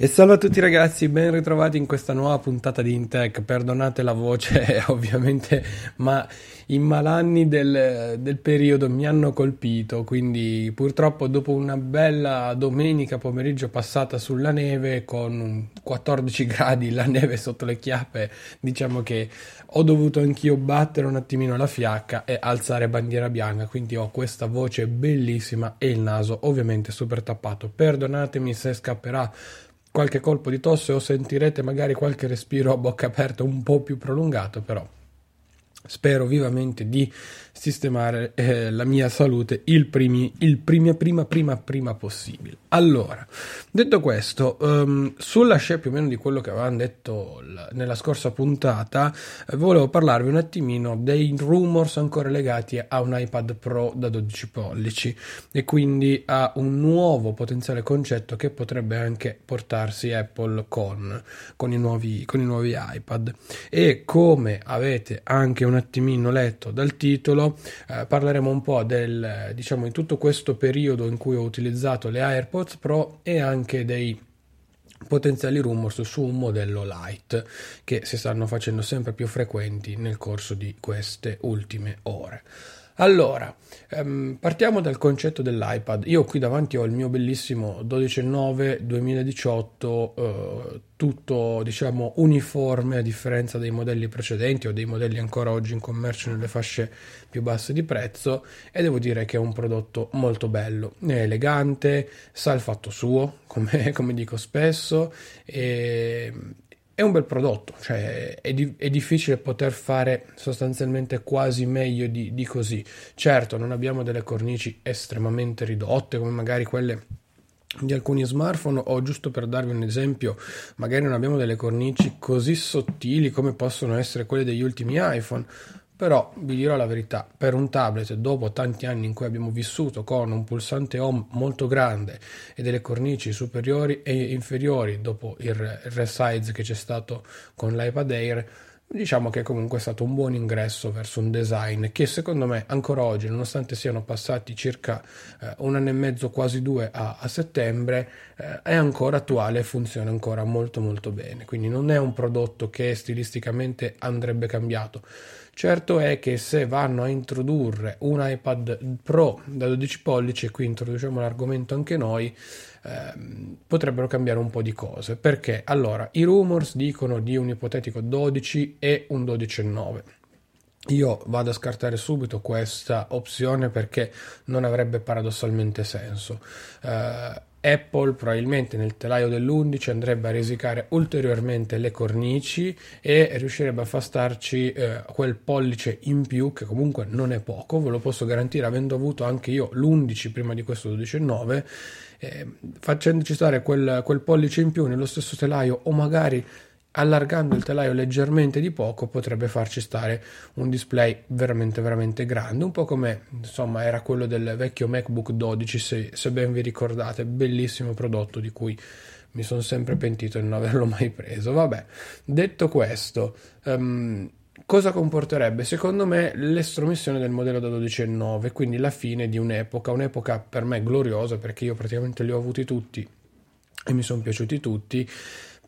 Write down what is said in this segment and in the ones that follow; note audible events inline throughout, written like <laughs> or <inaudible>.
E salve a tutti ragazzi, ben ritrovati in questa nuova puntata di Intech. Perdonate la voce, <laughs> ovviamente, ma i malanni del, del, periodo mi hanno colpito. Quindi, purtroppo, dopo una bella domenica pomeriggio passata sulla neve con 14 gradi, la neve sotto le chiappe, diciamo che ho dovuto anch'io battere un attimino la fiacca e alzare bandiera bianca. Quindi, ho questa voce bellissima e il naso ovviamente super tappato. Perdonatemi se scapperà qualche colpo di tosse o sentirete magari qualche respiro a bocca aperta un po' più prolungato, però spero vivamente di sistemare eh, la mia salute il, primi, il prima, prima, prima, prima possibile. Allora, detto questo, um, sulla scia più o meno di quello che avevamo detto l- nella scorsa puntata, eh, volevo parlarvi un attimino dei rumors ancora legati a un iPad Pro da 12 pollici e quindi a un nuovo potenziale concetto che potrebbe anche portarsi Apple con, con, i, nuovi, con i nuovi iPad. E come avete anche un attimino letto dal titolo, eh, parleremo un po' del, diciamo, in tutto questo periodo in cui ho utilizzato le AirPods Pro e anche dei potenziali rumors su un modello light che si stanno facendo sempre più frequenti nel corso di queste ultime ore. Allora, ehm, partiamo dal concetto dell'iPad. Io qui davanti ho il mio bellissimo 12.9 2018, eh, tutto diciamo uniforme a differenza dei modelli precedenti o dei modelli ancora oggi in commercio nelle fasce più basse di prezzo e devo dire che è un prodotto molto bello, è elegante, sa il fatto suo, <laughs> come, come dico spesso, e è un bel prodotto, cioè è, di, è, difficile poter fare sostanzialmente quasi meglio di, di, così. Certo, non abbiamo delle cornici estremamente ridotte come magari quelle di alcuni smartphone o giusto per darvi un esempio, magari non abbiamo delle cornici così sottili come possono essere quelle degli ultimi iPhone, però vi dirò la verità, per un tablet dopo tanti anni in cui abbiamo vissuto con un pulsante home molto grande e delle cornici superiori e inferiori dopo il resize che c'è stato con l'iPad Air, diciamo che comunque è stato un buon ingresso verso un design che secondo me ancora oggi, nonostante siano passati circa eh, un anno e mezzo, quasi due a, a settembre, eh, è ancora attuale e funziona ancora molto molto bene. Quindi non è un prodotto che stilisticamente andrebbe cambiato Certo è che se vanno a introdurre un iPad Pro da 12 pollici, e qui introduciamo l'argomento anche noi, ehm, potrebbero cambiare un po' di cose. Perché? Allora, i rumors dicono di un ipotetico 12 e un 12,9. Io vado a scartare subito questa opzione perché non avrebbe paradossalmente senso. Uh, Apple probabilmente nel telaio dell'11 andrebbe a risicare ulteriormente le cornici e riuscirebbe a far starci eh, quel pollice in più che comunque non è poco, ve lo posso garantire avendo avuto anche io l'11 prima di questo 12,9 eh, facendoci stare quel, quel pollice in più nello stesso telaio o magari allargando il telaio leggermente di poco potrebbe farci stare un display veramente veramente grande un po' come insomma era quello del vecchio MacBook 12 se, se ben vi ricordate bellissimo prodotto di cui mi sono sempre pentito di non averlo mai preso vabbè detto questo um, Cosa comporterebbe? Secondo me l'estromissione del modello da 12,9, quindi la fine di un'epoca, un'epoca per me gloriosa perché io praticamente li ho avuti tutti e mi sono piaciuti tutti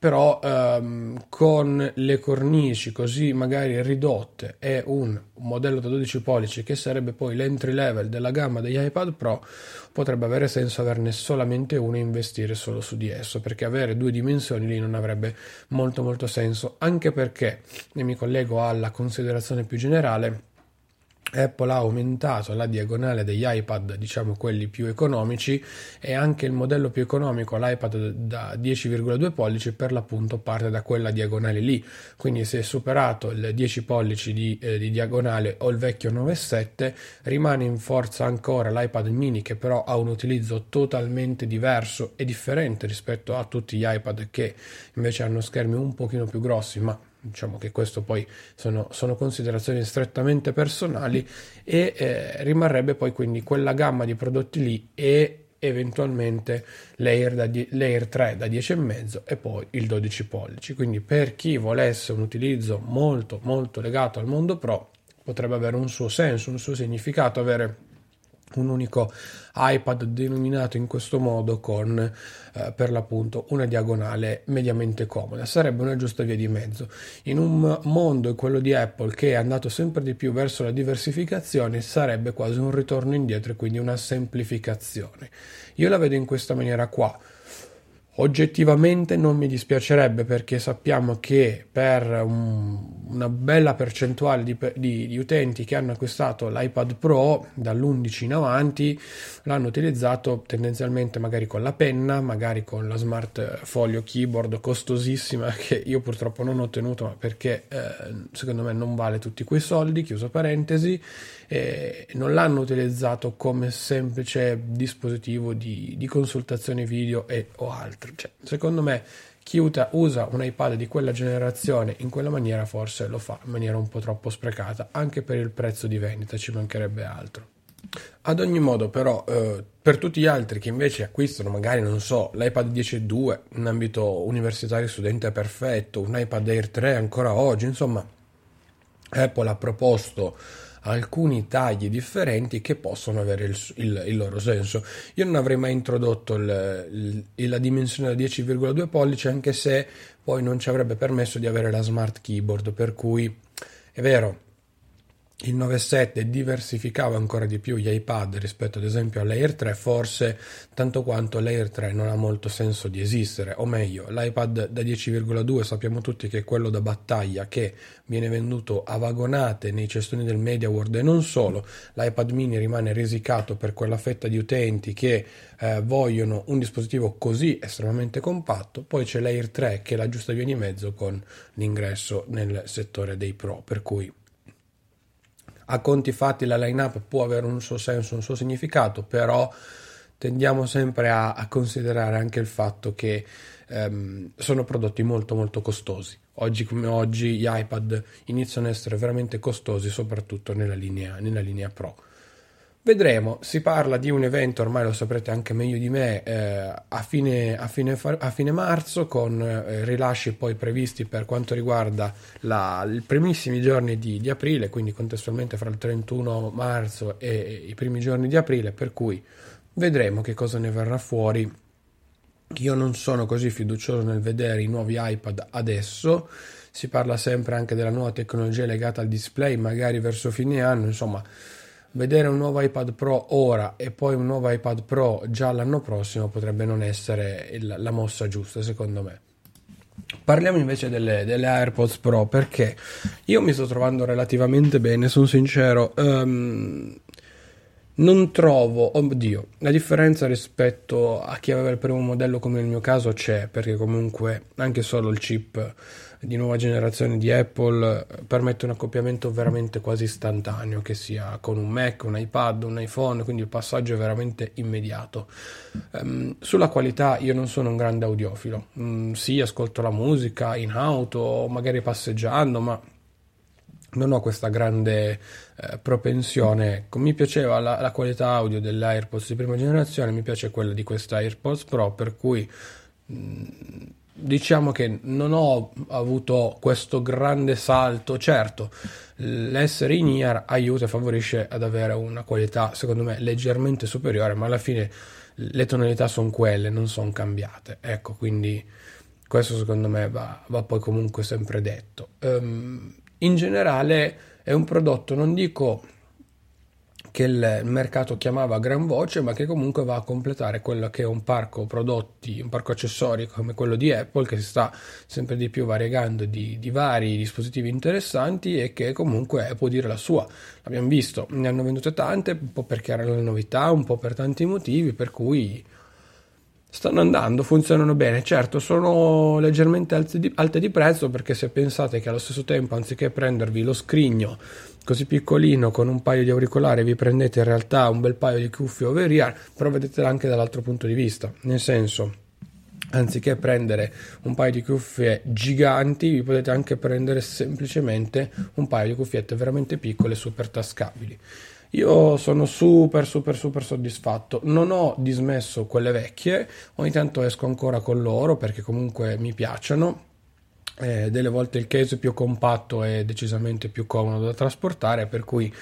però ehm, con le cornici così magari ridotte e un modello da 12 pollici che sarebbe poi l'entry level della gamma degli iPad Pro potrebbe avere senso averne solamente uno e investire solo su di esso perché avere due dimensioni lì non avrebbe molto molto senso. Anche perché e mi collego alla considerazione più generale Apple ha aumentato la diagonale degli iPad, diciamo quelli più economici, e anche il modello più economico, l'iPad da 10,2 pollici, per l'appunto parte da quella diagonale lì. Quindi se è superato il 10 pollici di, eh, di diagonale o il vecchio 9,7, rimane in forza ancora l'iPad mini che però ha un utilizzo totalmente diverso e differente rispetto a tutti gli iPad che invece hanno schermi un pochino più grossi, ma diciamo che questo poi sono, sono considerazioni strettamente personali e eh, rimarrebbe poi quindi quella gamma di prodotti lì e eventualmente l'Air, da di- l'Air 3 da 10,5 e poi il 12 pollici. Quindi per chi volesse un utilizzo molto molto legato al mondo pro potrebbe avere un suo senso un suo significato avere un unico iPad denominato in questo modo con eh, per l'appunto una diagonale mediamente comoda. Sarebbe una giusta via di mezzo. In un mondo quello di Apple che è andato sempre di più verso la diversificazione sarebbe quasi un ritorno indietro e quindi una semplificazione. Io la vedo in questa maniera qua. Oggettivamente non mi dispiacerebbe perché sappiamo che per un, una bella percentuale di, di, di, utenti che hanno acquistato l'iPad Pro dall'11 in avanti l'hanno utilizzato tendenzialmente magari con la penna, magari con la smart folio keyboard costosissima <laughs> che io purtroppo non ho ottenuto perché eh, secondo me non vale tutti quei soldi, chiuso parentesi, e non l'hanno utilizzato come semplice dispositivo di, di consultazione video e o altro. Cioè, secondo me chi usa un iPad di quella generazione in quella maniera forse lo fa in maniera un po' troppo sprecata, anche per il prezzo di vendita, ci mancherebbe altro. Ad ogni modo, però, eh, per tutti gli altri che invece acquistano, magari non so, l'iPad 10.2 in ambito universitario studente perfetto, un iPad Air 3 ancora oggi, insomma, Apple ha proposto alcuni tagli differenti che possono avere il, il, il loro senso. Io non avrei mai introdotto il, la dimensione da 10,2 pollici anche se poi non ci avrebbe permesso di avere la smart keyboard, per cui è vero, il 9.7 diversificava ancora di più gli iPad rispetto ad esempio all'Air 3, forse tanto quanto l'Air 3 non ha molto senso di esistere, o meglio, l'iPad da 10,2 sappiamo tutti che è quello da battaglia che viene venduto a vagonate nei cestoni del Media World e non solo, l'iPad mini rimane risicato per quella fetta di utenti che eh, vogliono un dispositivo così estremamente compatto, poi c'è l'Air 3 che è la giusta via di mezzo con l'ingresso nel settore dei Pro, per cui a conti fatti la line-up può avere un suo senso, un suo significato, però tendiamo sempre a, a considerare anche il fatto che ehm, sono prodotti molto molto costosi. Oggi come oggi gli iPad iniziano ad essere veramente costosi, soprattutto nella linea, nella linea Pro. Vedremo, si parla di un evento, ormai lo saprete anche meglio di me, eh, a, fine, a, fine, a, fine, marzo con eh, rilasci poi previsti per quanto riguarda i primissimi giorni di, di, aprile, quindi contestualmente fra il 31 marzo e i primi giorni di aprile, per cui vedremo che cosa ne verrà fuori. Io non sono così fiducioso nel vedere i nuovi iPad adesso, si parla sempre anche della nuova tecnologia legata al display, magari verso fine anno, insomma vedere un nuovo iPad Pro ora e poi un nuovo iPad Pro già l'anno prossimo potrebbe non essere il, la mossa giusta secondo me. Parliamo invece delle, delle, AirPods Pro perché io mi sto trovando relativamente bene, sono sincero. Um, non trovo, oddio, la differenza rispetto a chi aveva il primo modello come nel mio caso c'è, perché comunque anche solo il chip di nuova generazione di Apple eh, permette un accoppiamento veramente quasi istantaneo, che sia con un Mac, un iPad, un iPhone, quindi il passaggio è veramente immediato. Um, sulla qualità io non sono un grande audiofilo, um, sì, ascolto la musica in auto, magari passeggiando, ma non ho questa grande eh, propensione. Mi piaceva la, la, qualità audio dell'AirPods di prima generazione, mi piace quella di questa AirPods Pro, per cui mm, diciamo che non ho avuto questo grande salto. Certo, l'essere in ear aiuta e favorisce ad avere una qualità, secondo me, leggermente superiore, ma alla fine le tonalità sono quelle, non sono cambiate. Ecco, quindi questo secondo me va, va poi comunque sempre detto. Um, in generale è un prodotto, non dico che il mercato chiamava gran voce, ma che comunque va a completare quello che è un parco prodotti, un parco accessori come quello di Apple, che si sta sempre di più variegando di, di vari dispositivi interessanti e che comunque può dire la sua. L'abbiamo visto, ne hanno vendute tante, un po' perché erano le novità, un po' per tanti motivi, per cui stanno andando, funzionano bene. Certo, sono leggermente alte di, alte di prezzo perché se pensate che allo stesso tempo, anziché prendervi lo scrigno così piccolino con un paio di auricolari vi prendete in realtà un bel paio di cuffie over ear, però vedetela anche dall'altro punto di vista, nel senso anziché prendere un paio di cuffie giganti, vi potete anche prendere semplicemente un paio di cuffiette veramente piccole, super tascabili. Io sono super, super, super soddisfatto. Non ho dismesso quelle vecchie, ogni tanto esco ancora con loro perché comunque mi piacciono eh, delle volte il case è più compatto e decisamente più comodo da trasportare, per cui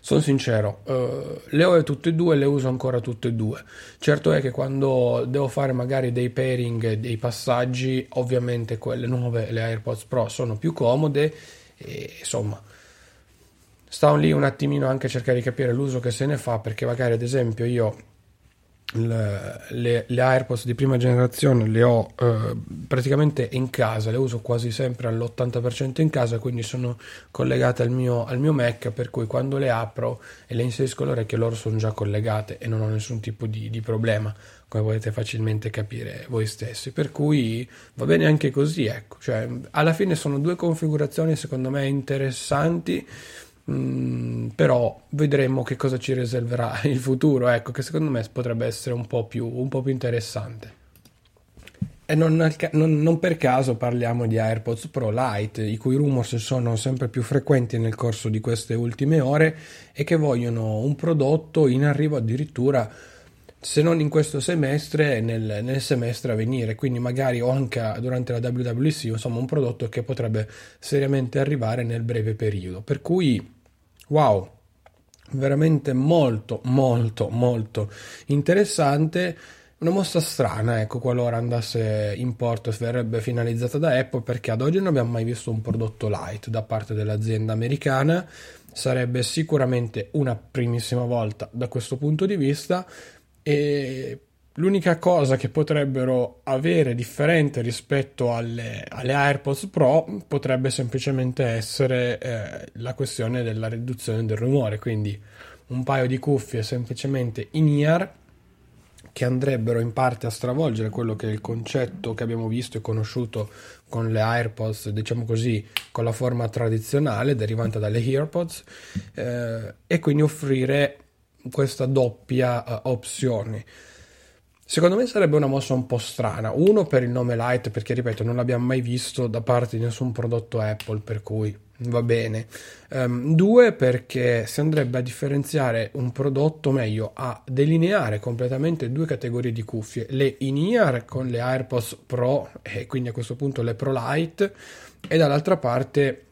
sono sincero, eh, le ho tutte e due, le uso ancora tutte e due. Certo è che quando devo fare magari dei pairing, dei passaggi, ovviamente quelle nuove, le AirPods Pro, sono più comode e insomma sta lì un attimino anche a cercare di capire l'uso che se ne fa perché magari ad esempio io le, le, AirPods di prima generazione le ho eh, praticamente in casa, le uso quasi sempre all'80% in casa, quindi sono collegate al mio, al mio Mac, per cui quando le apro e le inserisco l'orecchio loro sono già collegate e non ho nessun tipo di, di problema, come potete facilmente capire voi stessi. Per cui va bene anche così, ecco. Cioè, alla fine sono due configurazioni secondo me interessanti Mm, però vedremo che cosa ci riserverà <laughs> il futuro, ecco, che secondo me potrebbe essere un po' più, un po più interessante. E non, non, non, per caso parliamo di AirPods Pro Lite, i cui rumors sono sempre più frequenti nel corso di queste ultime ore e che vogliono un prodotto in arrivo addirittura, se non in questo semestre, nel, nel semestre a venire. Quindi magari o anche durante la WWC, insomma un prodotto che potrebbe seriamente arrivare nel breve periodo. Per cui Wow, veramente molto, molto, molto interessante. Una mossa strana, ecco, qualora andasse in porto e verrebbe finalizzata da Apple, perché ad oggi non abbiamo mai visto un prodotto light da parte dell'azienda americana. Sarebbe sicuramente una primissima volta da questo punto di vista e L'unica cosa che potrebbero avere differente rispetto alle, alle AirPods Pro potrebbe semplicemente essere eh, la questione della riduzione del rumore, quindi un paio di cuffie semplicemente in ear che andrebbero in parte a stravolgere quello che è il concetto che abbiamo visto e conosciuto con le AirPods, diciamo così, con la forma tradizionale derivante dalle AirPods eh, e quindi offrire questa doppia uh, opzione Secondo me sarebbe una mossa un po' strana. Uno per il nome Light, perché ripeto, non l'abbiamo mai visto da parte di nessun prodotto Apple, per cui va bene. Um, due perché si andrebbe a differenziare un prodotto, meglio, a delineare completamente due categorie di cuffie, le in-ear con le AirPods Pro e quindi a questo punto le Pro Lite e dall'altra parte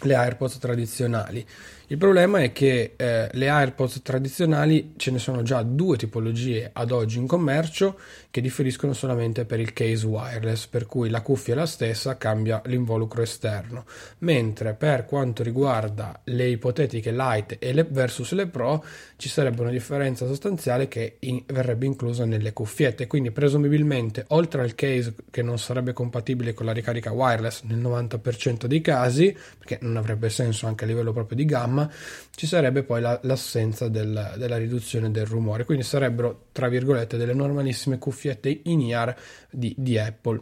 le AirPods tradizionali. Il problema è che eh, le AirPods tradizionali ce ne sono già due tipologie ad oggi in commercio che differiscono solamente per il case wireless, per cui la cuffia è la stessa, cambia l'involucro esterno. Mentre per quanto riguarda le ipotetiche Lite e le versus le Pro ci sarebbe una differenza sostanziale che in, verrebbe inclusa nelle cuffiette, quindi presumibilmente oltre al case che non sarebbe compatibile con la ricarica wireless nel 90% dei casi, perché non avrebbe senso anche a livello proprio di gamma, gamma, ci sarebbe poi la, l'assenza del, della riduzione del rumore. Quindi sarebbero, tra virgolette, delle normalissime cuffiette in ear di, di Apple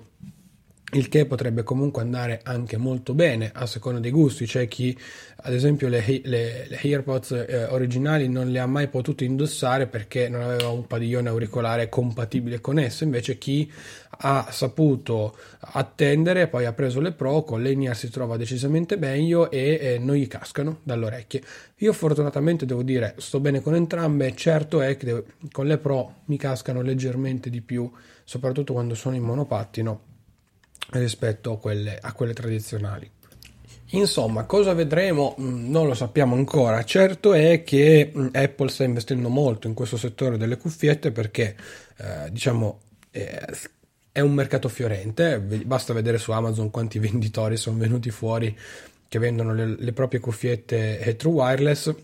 il che potrebbe comunque andare anche molto bene a seconda dei gusti. C'è chi, ad esempio, le, le, le AirPods eh, originali non le ha mai potute indossare perché non aveva un padiglione auricolare compatibile con esso, invece chi ha saputo attendere, poi ha preso le Pro, con le in si trova decisamente meglio e eh, non gli cascano dalle orecchie. Io fortunatamente devo dire, sto bene con entrambe, certo è che con le Pro mi cascano leggermente di più, soprattutto quando sono in monopattino rispetto a quelle, a quelle tradizionali. Insomma, cosa vedremo? Mm, non lo sappiamo ancora. Certo è che mm, Apple sta investendo molto in questo settore delle cuffiette perché, eh, diciamo, eh, è un mercato fiorente. Basta vedere su Amazon quanti <laughs> venditori sono venuti fuori che vendono le, le proprie cuffiette True Wireless.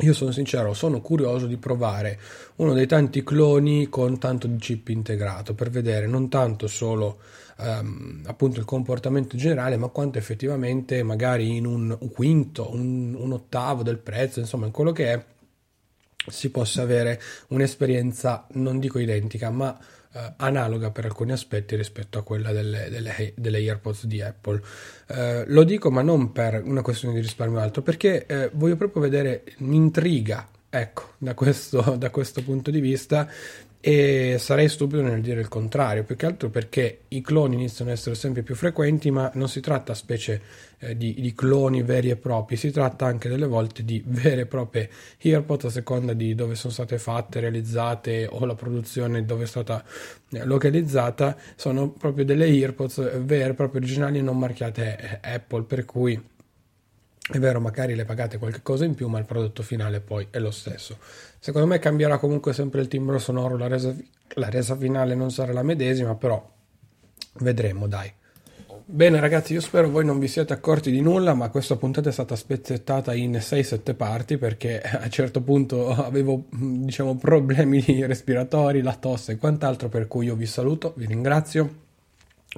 Io sono sincero, sono curioso di provare uno dei tanti cloni con tanto di chip integrato per vedere non tanto solo um, appunto il comportamento generale, ma quanto effettivamente magari in un quinto, un, un ottavo del prezzo, insomma in quello che è, si possa avere un'esperienza non dico identica, ma Uh, analoga per alcuni aspetti rispetto a quella delle, delle, delle AirPods di Apple. Uh, lo dico, ma non per una questione di risparmio alto, perché uh, voglio proprio vedere, mi intriga, ecco, da questo, <laughs> da questo punto di vista, e sarei stupido nel dire il contrario, più che altro perché i cloni iniziano ad essere sempre più frequenti, ma non si tratta specie eh, di, di, cloni veri e propri, si tratta anche delle volte di <laughs> vere e proprie earpods a seconda di dove sono state fatte, realizzate o la produzione dove è stata eh, localizzata, sono proprio delle earpods vere e proprie originali non marchiate eh, Apple, per cui è vero, magari le pagate qualche cosa in più, ma il prodotto finale poi è lo stesso. Secondo me cambierà comunque sempre il timbro sonoro, la resa, la resa finale non sarà la medesima, però vedremo, dai. Bene ragazzi, io spero voi non vi siete accorti di nulla, ma questa puntata è stata spezzettata in 6-7 parti perché <laughs> a un certo punto avevo diciamo problemi <laughs> respiratori, la tosse e quant'altro, per cui io vi saluto, vi ringrazio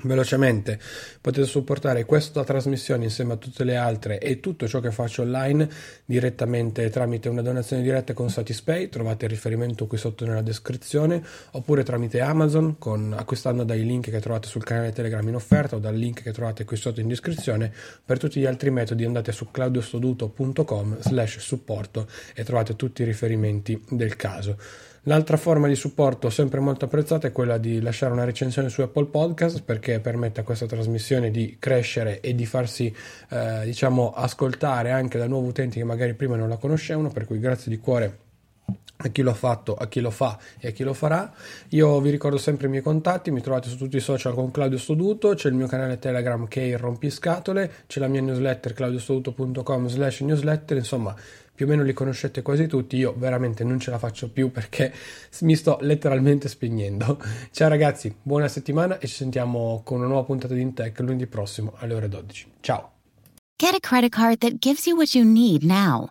Velocemente potete supportare questa trasmissione insieme a tutte le altre e tutto ciò che faccio online direttamente tramite una donazione diretta con Satispay, trovate il riferimento qui sotto nella descrizione, oppure tramite Amazon con, acquistando dai link che trovate sul canale Telegram in offerta o dal link che trovate qui sotto in descrizione. Per tutti gli altri metodi andate su claudiostoduto.com slash supporto e trovate tutti i riferimenti del caso. L'altra forma di supporto sempre molto apprezzata è quella di lasciare una recensione su Apple Podcast perché permette a questa trasmissione di crescere e di farsi eh, diciamo ascoltare anche da nuovi utenti che magari prima non la conoscevano, per cui grazie di cuore a chi l'ha fatto, a chi lo fa e a chi lo farà. Io vi ricordo sempre i miei contatti, mi trovate su tutti i social con Claudio Stoduto, c'è il mio canale Telegram che è il rompiscatole, c'è la mia newsletter claudiostoduto.com slash newsletter, insomma più o meno li conoscete quasi tutti, io veramente non ce la faccio più perché mi sto letteralmente spegnendo. <laughs> Ciao ragazzi, buona settimana e ci sentiamo con una nuova puntata di Intech lunedì prossimo alle ore 12. Ciao! Get a credit card that gives you what you need now.